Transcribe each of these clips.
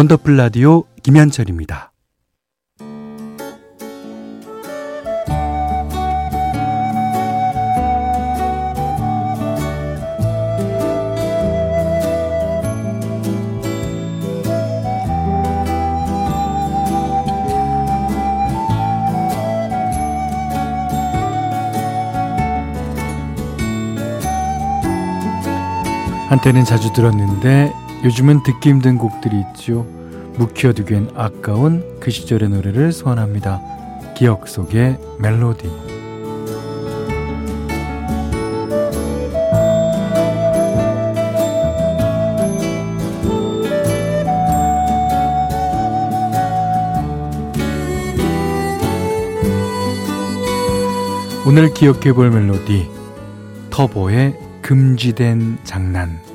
원더풀 라디오 김현철입니다. 한때는 자주 들었는데 요즘은 듣기 힘든 곡들이 있죠. 묵혀두기엔 아까운 그 시절의 노래를 소환합니다. 기억 속의 멜로디. 오늘 기억해 볼 멜로디 터보의 금지된 장난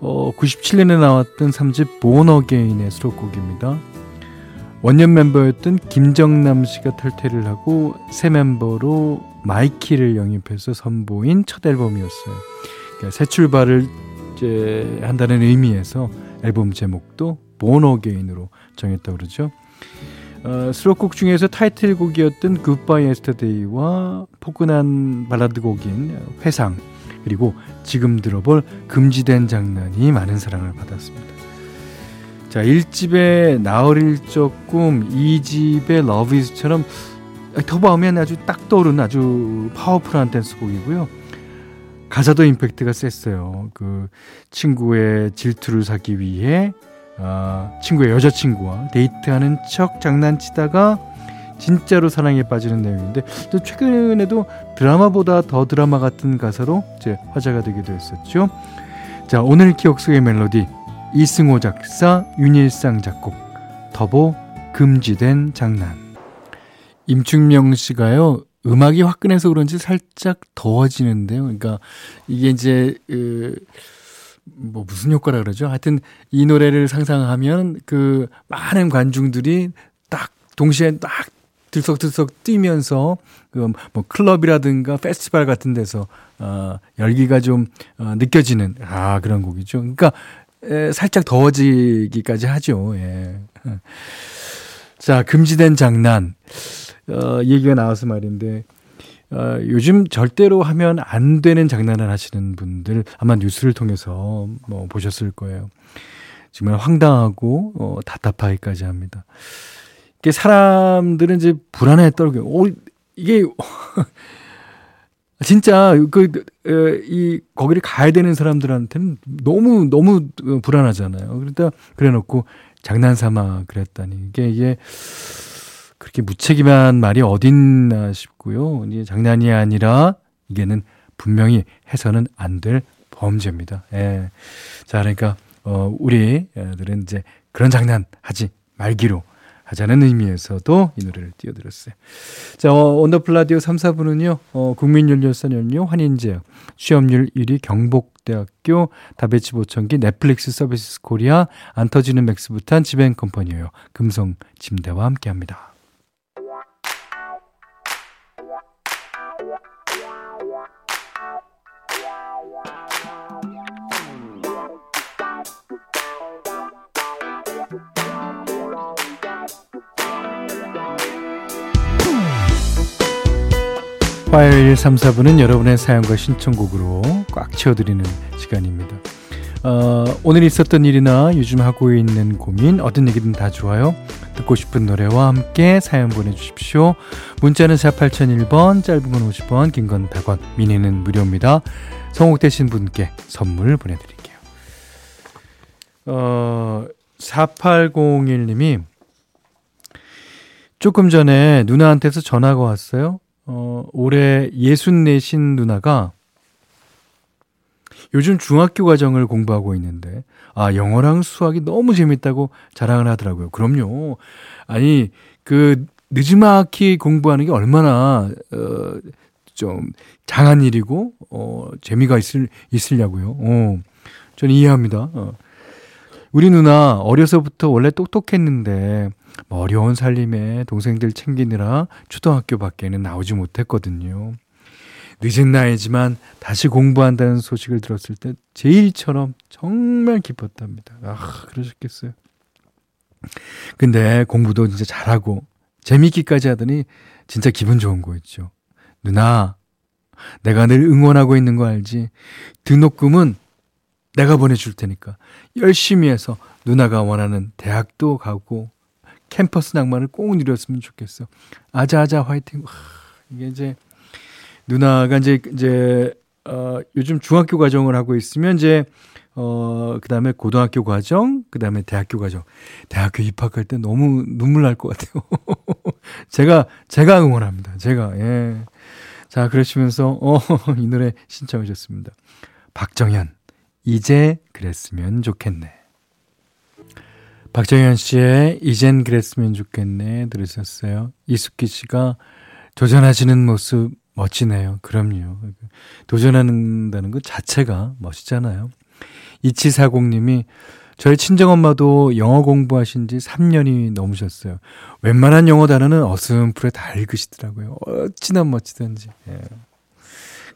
어, 97년에 나왔던 3집 Born Again의 수록곡입니다. 원년 멤버였던 김정남 씨가 탈퇴를 하고 새 멤버로 마이키를 영입해서 선보인 첫 앨범이었어요. 그러니까 새 출발을 이제 한다는 의미에서 앨범 제목도 Born Again으로 정했다고 그러죠. 어, 수록곡 중에서 타이틀곡이었던 굿바이 에스터데이와 포근한 발라드 곡인 회상 그리고 지금 들어볼 금지된 장난이 많은 사랑을 받았습니다. 자, 1집의 나 어릴 적 꿈, 2집의 Love Is처럼 터보하면 아주 딱 떠오르는 아주 파워풀한 댄스곡이고요. 가사도 임팩트가 셌어요. 그 친구의 질투를 사기 위해 아, 친구의 여자친구와 데이트하는 척 장난치다가 진짜로 사랑에 빠지는 내용인데 또 최근에도 드라마보다 더 드라마 같은 가사로 이제 화제가 되기도 했었죠. 자 오늘 기억 속의 멜로디 이승호 작사 윤일상 작곡 더보 금지된 장난 임충명 씨가요 음악이 화끈해서 그런지 살짝 더워지는데요. 그러니까 이게 이제 그, 뭐 무슨 효과라 그러죠? 하여튼 이 노래를 상상하면 그 많은 관중들이 딱 동시에 딱 들썩들썩 뛰면서 그 뭐 클럽이라든가 페스티벌 같은 데서 어 열기가 좀 어, 느껴지는 아 그런 곡이죠. 그러니까 에, 살짝 더워지기까지 하죠. 예. 자 금지된 장난 어 얘기가 나와서 말인데 어, 요즘 절대로 하면 안 되는 장난을 하시는 분들 아마 뉴스를 통해서 뭐 보셨을 거예요. 정말 황당하고 어, 답답하기까지 합니다. 이게 사람들은 이제 불안해 떨고, 오, 이게, 진짜, 그, 이, 거기를 가야 되는 사람들한테는 너무, 너무 불안하잖아요. 그러다, 그래 놓고 장난삼아 그랬다니. 이게, 이게, 그렇게 무책임한 말이 어딨나 싶고요. 이게 장난이 아니라, 이게는 분명히 해서는 안 될 범죄입니다. 예. 자, 그러니까, 어, 우리들은 이제 그런 장난 하지 말기로 하자는 의미에서도 이 노래를 띄워드렸어요. 자, 어, 원더풀 라디오 3, 4부는요, 어, 국민연료선 연료, 환인제약, 취업률 1위 경복대학교, 다비치 보청기, 넷플릭스 서비스 코리아, 안 터지는 맥스부탄 지벤컴퍼니예요. 금성 침대와 함께 합니다. 화요일 3, 4부는 여러분의 사연과 신청곡으로 꽉 채워드리는 시간입니다. 어, 오늘 있었던 일이나 요즘 하고 있는 고민, 어떤 얘기든 다 좋아요. 듣고 싶은 노래와 함께 사연 보내주십시오. 문자는 4 8001번, 짧은 건 50원, 긴 건 100원, 미니는 무료입니다. 성공되신 분께 선물 보내드릴게요. 어, 4801님이 조금 전에 누나한테서 전화가 왔어요. 어, 올해 예순 내신 누나가 요즘 중학교 과정을 공부하고 있는데, 아, 영어랑 수학이 너무 재밌다고 자랑을 하더라고요. 그럼요. 아니, 그, 늦지막히 공부하는 게 얼마나, 어, 좀, 장한 일이고, 어, 재미가 있을, 있으려고요. 어, 저는 이해합니다. 어. 우리 누나 어려서부터 원래 똑똑했는데, 뭐 어려운 살림에 동생들 챙기느라 초등학교 밖에는 나오지 못했거든요. 늦은 나이지만 다시 공부한다는 소식을 들었을 때 제일처럼 정말 기뻤답니다. 아, 그러셨겠어요. 근데 공부도 진짜 잘하고 재밌기까지 하더니 진짜 기분 좋은 거였죠. 누나, 내가 늘 응원하고 있는 거 알지? 등록금은 내가 보내줄 테니까 열심히 해서 누나가 원하는 대학도 가고 캠퍼스 낭만을 꼭 누렸으면 좋겠어. 아자아자 화이팅. 와, 이게 이제 누나가 이제 이제 어 요즘 중학교 과정을 하고 있으면 이제 어 그 다음에 고등학교 과정, 그 다음에 대학교 과정. 대학교 입학할 때 너무 눈물 날 것 같아요. 제가 제가 응원합니다. 제가 예. 자, 그러시면서 어 이 노래 신청하셨습니다. 박정현 이제 그랬으면 좋겠네. 박정현 씨의 이젠 그랬으면 좋겠네 들으셨어요. 이숙기 씨가 도전하시는 모습 멋지네요. 그럼요. 도전한다는 것 자체가 멋있잖아요. 이치사공님이 저희 친정엄마도 영어 공부하신 지 3년이 넘으셨어요. 웬만한 영어 단어는 어슴풀에 다 읽으시더라고요. 어찌나 멋지던지. 예.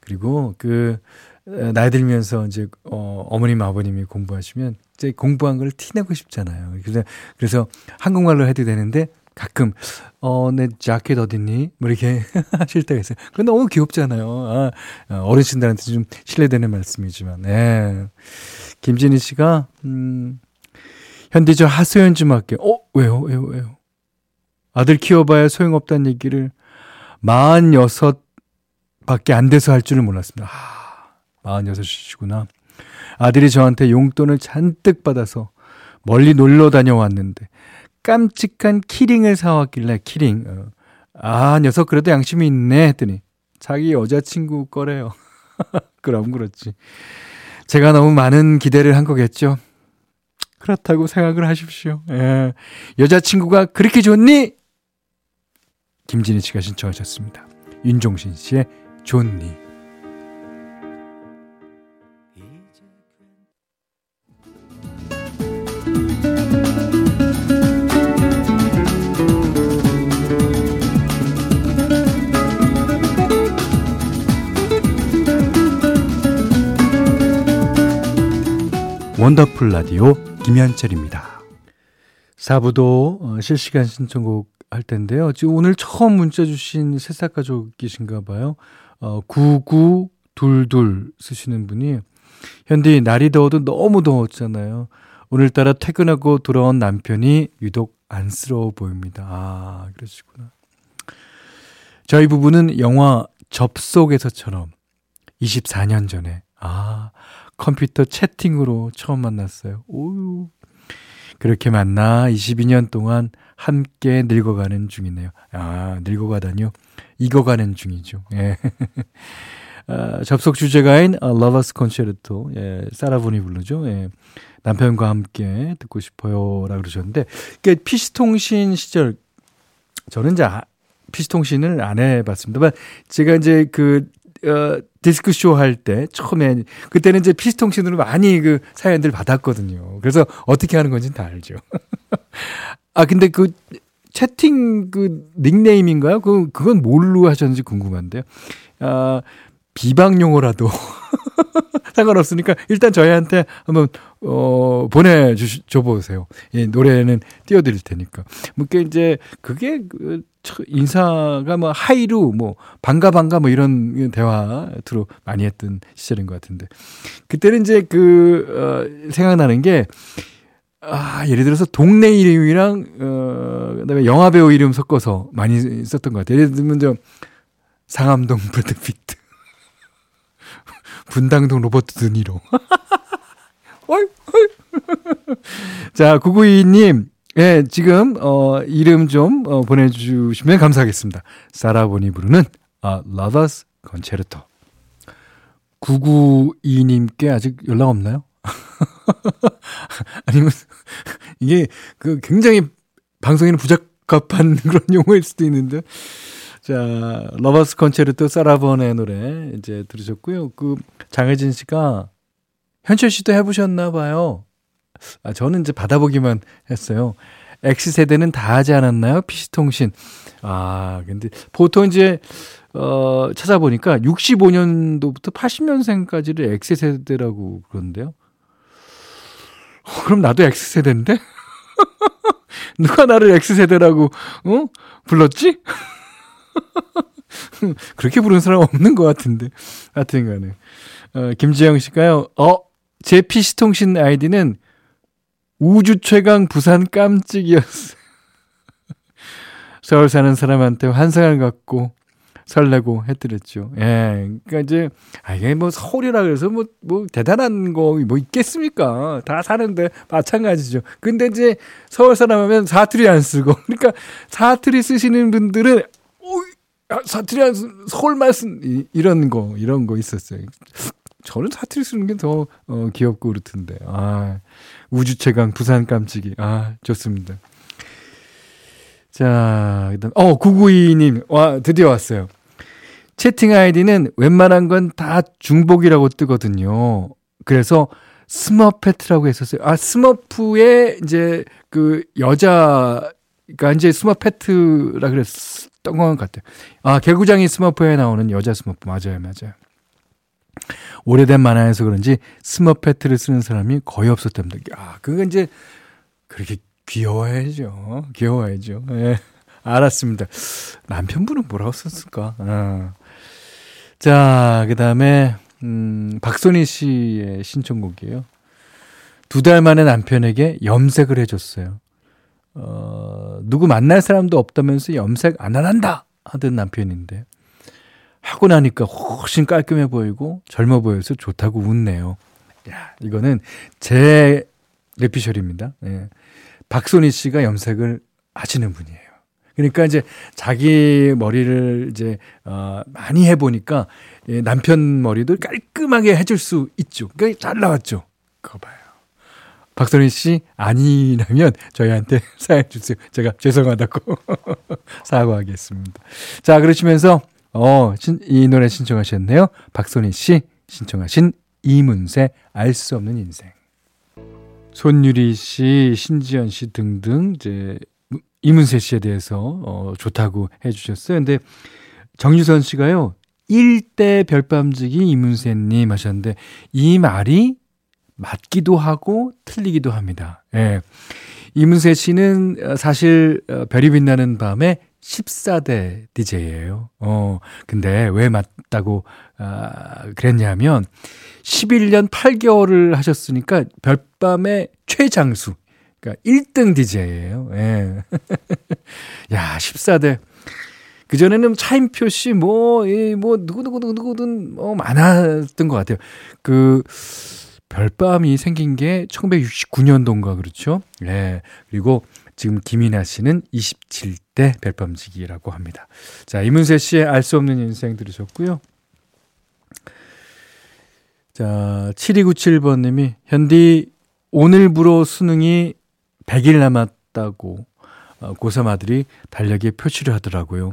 그리고 그 나이 들면서 이제 어, 어머님 아버님이 공부하시면 이제 공부한 걸 티내고 싶잖아요. 그래서 그래서 한국말로 해도 되는데 가끔 어내 자켓 어딨니? 뭐 이렇게 하실 때가 있어요. 그건 너무 귀엽잖아요. 아, 어르신들한테 좀 실례되는 말씀이지만. 네. 김진희 씨가 음 현디 저 하소연 좀 할게요. 어 왜요 왜요 왜요? 아들 키워봐야 소용없다는 얘기를 46밖에 안 돼서 할 줄은 몰랐습니다. 아, 46이시구나. 아들이 저한테 용돈을 잔뜩 받아서 멀리 놀러 다녀왔는데 깜찍한 키링을 사왔길래 키링. 어. 아 녀석 그래도 양심이 있네 했더니 자기 여자친구 거래요. 그럼 그렇지. 제가 너무 많은 기대를 한 거겠죠. 그렇다고 생각을 하십시오. 예. 여자친구가 그렇게 좋니? 김진희 씨가 신청하셨습니다. 윤종신 씨의 좋니. 원더풀 라디오 김현철입니다. 4부도 어, 실시간 신청곡 할 텐데요. 지금 오늘 처음 문자 주신 새싹 가족이신가 봐요. 어, 9922 쓰시는 분이 현디 날이 더워도 너무 더웠잖아요. 오늘따라 퇴근하고 돌아온 남편이 유독 안쓰러워 보입니다. 아, 그러시구나. 저희 부부는 영화 접속에서처럼 24년 전에 아, 컴퓨터 채팅으로 처음 만났어요. 오유. 그렇게 만나 22년 동안 함께 늙어가는 중이네요. 아, 늙어가다니요? 익어가는 중이죠. 예. 아, 접속 주제가인 Lovers Concerto, 예, 사라 본이 부르죠. 예. 남편과 함께 듣고 싶어요. 라고 그러셨는데, 그 PC통신 시절, 저는 이제 PC통신을 안 해봤습니다만, 제가 이제 그 어, 디스크쇼 할 때 처음에 그때는 이제 피스통신으로 많이 그 사연들 받았거든요. 그래서 어떻게 하는 건지는 다 알죠. 아 근데 그 채팅 그 닉네임인가요? 그 그건 뭘로 하셨는지 궁금한데요. 아 비방 용어라도 상관없으니까 일단 저희한테 한번 어 보내 주줘 보세요. 예, 노래는 띄워 드릴 테니까. 뭐 그 이제 그게 그 인사가 뭐 하이루 뭐 반가 반가 뭐 이런 대화 주로 많이 했던 시절인 것 같은데 그때는 이제 그 어, 생각나는 게 아, 예를 들어서 동네 이름이랑 어 그 다음에 영화 배우 이름 섞어서 많이 썼던 것 같아요. 예를 들면 저 상암동 브래드 피트 분당동 로버트 드니로 자, 992님, 예, 지금, 어, 이름 좀, 어, 보내주시면 감사하겠습니다. 사라 본이 부르는, 아, Lovers Concerto. 992님께 아직 연락 없나요? 아니면, 이게, 그, 굉장히 방송에는 부적합한 그런 용어일 수도 있는데. 자, Lovers Concerto 사라 본의 노래 이제 들으셨고요. 그 장혜진 씨가 현철 씨도 해보셨나 봐요. 아, 저는 이제 받아보기만 했어요. X세대는 다 하지 않았나요? PC통신. 아, 근데 보통 이제, 어, 찾아보니까 65년도부터 80년생까지를 X세대라고 그러는데요. 어, 그럼 나도 X세대인데? 누가 나를 X세대라고, 어? 불렀지? 그렇게 부르는 사람 없는 것 같은데. 하여튼 간에. 어, 김지영 씨가요, 어, 제 PC통신 아이디는 우주 최강 부산 깜찍이었어요. 서울 사는 사람한테 환상을 갖고 설레고 해드렸죠. 예. 그니까 이제, 아, 이게 뭐 서울이라 그래서 뭐, 뭐 대단한 거 뭐 있겠습니까? 다 사는데 마찬가지죠. 근데 이제 서울 사람 하면 사투리 안 쓰고. 그러니까 사투리 쓰시는 분들은, 어, 사투리 안 쓰, 서울 말씀, 이, 이런 거, 이런 거 있었어요. 저는 사투리 쓰는 게 더, 어, 귀엽고 그렇던데. 아, 우주 최강 부산 깜찍이. 아, 좋습니다. 자, 일단, 어, 992님, 와, 드디어 왔어요. 채팅 아이디는 웬만한 건 다 중복이라고 뜨거든요. 그래서 스머페트라고 했었어요. 아, 스머프의 이제 그 여자가 이제 스머페트라 그랬던 것 같아요. 아, 개구장이 스머프에 나오는 여자 스머프. 맞아요, 맞아요. 오래된 만화에서 그런지 스머페트를 쓰는 사람이 거의 없었답니다. 아, 그건 이제 그렇게 귀여워야죠. 귀여워야죠. 예. 알았습니다. 남편분은 뭐라고 썼을까? 아. 자, 그 다음에, 음, 박선희 씨의 신청곡이에요. 두 달 만에 남편에게 염색을 해줬어요. 어, 누구 만날 사람도 없다면서 염색 안 한다! 하던 남편인데. 하고 나니까 훨씬 깔끔해 보이고 젊어 보여서 좋다고 웃네요. 야, 이거는 제 레피셜입니다. 예. 박선희 씨가 염색을 하시는 분이에요. 그러니까 이제 자기 머리를 이제 어 많이 해 보니까 예, 남편 머리도 깔끔하게 해줄 수 있죠. 그러니까 잘 나왔죠. 그거 봐요. 박선희 씨 아니라면 저희한테 사연 주세요. 제가 죄송하다고 사과하겠습니다. 자 그러시면서 어, 이 노래 신청하셨네요. 박선희 씨 신청하신 이문세 알 수 없는 인생. 손유리 씨, 신지연 씨 등등 이제 이문세 씨에 대해서 어, 좋다고 해주셨어요. 근데 정유선 씨가요, 1대 별밤지기 이문세님 하셨는데, 이 말이 맞기도 하고 틀리기도 합니다. 예. 이문세 씨는 사실 어, 별이 빛나는 밤에 14대 DJ예요. 어, 근데 왜 맞다고 아, 그랬냐면 11년 8개월을 하셨으니까 별밤의 최장수. 그러니까 1등 DJ예요. 예. 야, 14대. 그전에는 차인표 씨, 뭐, 이, 뭐, 누구누구누구누구든, 뭐, 많았던 것 같아요. 그, 별밤이 생긴 게 1969년도인가, 그렇죠? 예. 그리고 지금 김이나 씨는 27대 별밤지기라고 합니다. 자, 이문세 씨의 알 수 없는 인생 들으셨고요. 자, 7297번 님이, 현디, 오늘부로 수능이 100일 남았다고 어, 고3 아들이 달력에 표시를 하더라고요.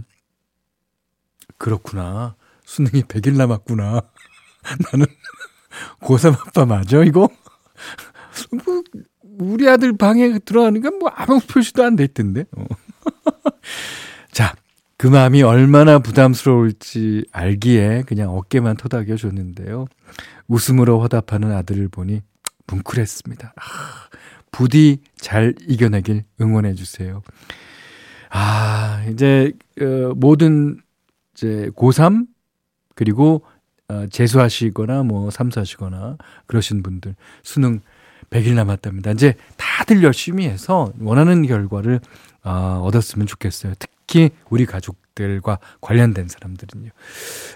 그렇구나. 수능이 100일 남았구나. 나는 고3 아빠 맞아, 이거? 뭐, 우리 아들 방에 들어가니까 뭐 아무 표시도 안돼 있던데. 어. 자, 그 마음이 얼마나 부담스러울지 알기에 그냥 어깨만 토닥여 줬는데요. 웃음으로 화답하는 아들을 보니 뭉클했습니다. 아, 부디 잘 이겨내길 응원해 주세요. 아, 이제 어, 모든 이제 고3 그리고 어, 재수하시거나 뭐 삼수하시거나 그러신 분들 수능 100일 남았답니다. 이제 다들 열심히 해서 원하는 결과를 어, 얻었으면 좋겠어요. 특히 우리 가족들과 관련된 사람들은요.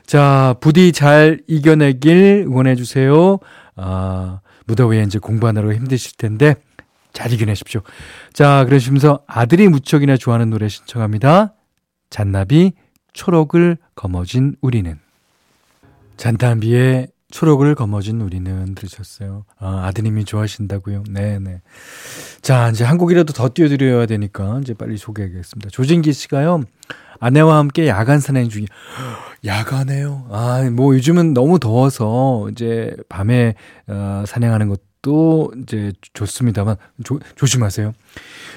자, 부디 잘 이겨내길 응원해 주세요. 아, 무더위에 이제 공부하느라고 힘드실 텐데 잘 이겨내십시오. 자, 그러시면서 아들이 무척이나 좋아하는 노래 신청합니다. 잔나비 초록을 거머쥔 우리는 잔나비의 초록을 거머쥔 우리는 들으셨어요. 아, 아드님이 좋아하신다고요? 네네. 자, 이제 한 곡이라도 더 띄워드려야 되니까 이제 빨리 소개하겠습니다. 조진기 씨가요. 아내와 함께 야간 산행 중이 야간에요. 아, 뭐 요즘은 너무 더워서 이제 밤에 어, 산행하는 것도 이제 좋습니다만 조, 조심하세요.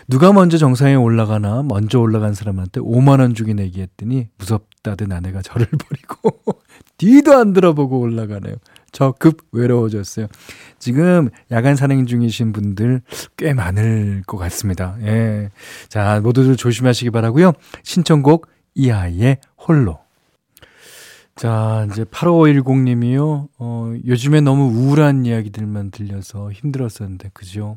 누가 먼저 정상에 올라가나 먼저 올라간 사람한테 5만 원 주기 내기 했더니 무섭다던 아내가 저를 버리고 뒤도 안 들어보고 올라가네요. 저 급 외로워졌어요. 지금 야간 산행 중이신 분들 꽤 많을 것 같습니다. 예. 자, 모두들 조심하시기 바라고요. 신청곡 이하이의 홀로. 자, 이제 8510님이요. 어, 요즘에 너무 우울한 이야기들만 들려서 힘들었었는데, 그죠?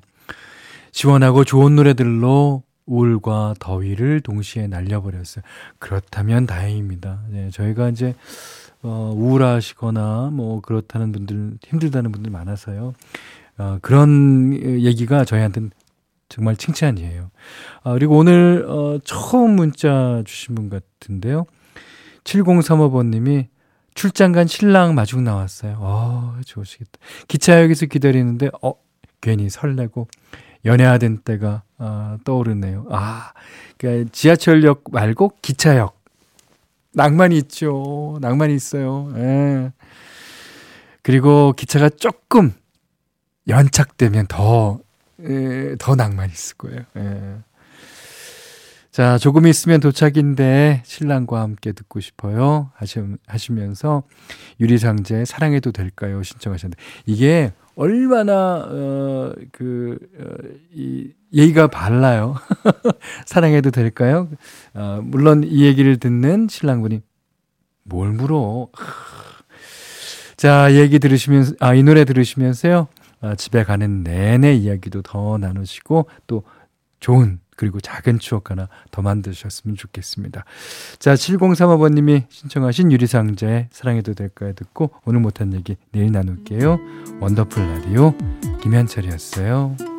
시원하고 좋은 노래들로 우울과 더위를 동시에 날려버렸어요. 그렇다면 다행입니다. 네, 저희가 이제, 어, 우울하시거나 뭐 그렇다는 분들, 힘들다는 분들 많아서요. 어, 그런 얘기가 저희한테는 정말 칭찬이에요. 아, 그리고 오늘, 어, 처음 문자 주신 분 같은데요. 7035번님이 출장 간 신랑 마중 나왔어요. 어, 좋으시겠다. 기차역에서 기다리는데, 어, 괜히 설레고, 연애하던 때가, 아, 떠오르네요. 아, 그니까 지하철역 말고 기차역. 낭만이 있죠. 낭만이 있어요. 예. 그리고 기차가 조금 연착되면 더, 에, 더 낭만이 있을 거예요. 예. 자, 조금 있으면 도착인데 신랑과 함께 듣고 싶어요. 하시, 하시 면서 유리상제 사랑해도 될까요? 신청하셨는데 이게 얼마나 어 그 어, 이 예의가 발라요. 사랑해도 될까요? 어, 물론 이 얘기를 듣는 신랑분이 뭘 물어? 자, 얘기 들으시면서 아, 이 노래 들으시면서요. 아, 집에 가는 내내 이야기도 더 나누시고 또 좋은 그리고 작은 추억 하나 더 만드셨으면 좋겠습니다. 자, 7035번님이 신청하신 유리상자의 사랑해도 될까요? 듣고 오늘 못한 얘기 내일 나눌게요. 원더풀 라디오 김현철이었어요.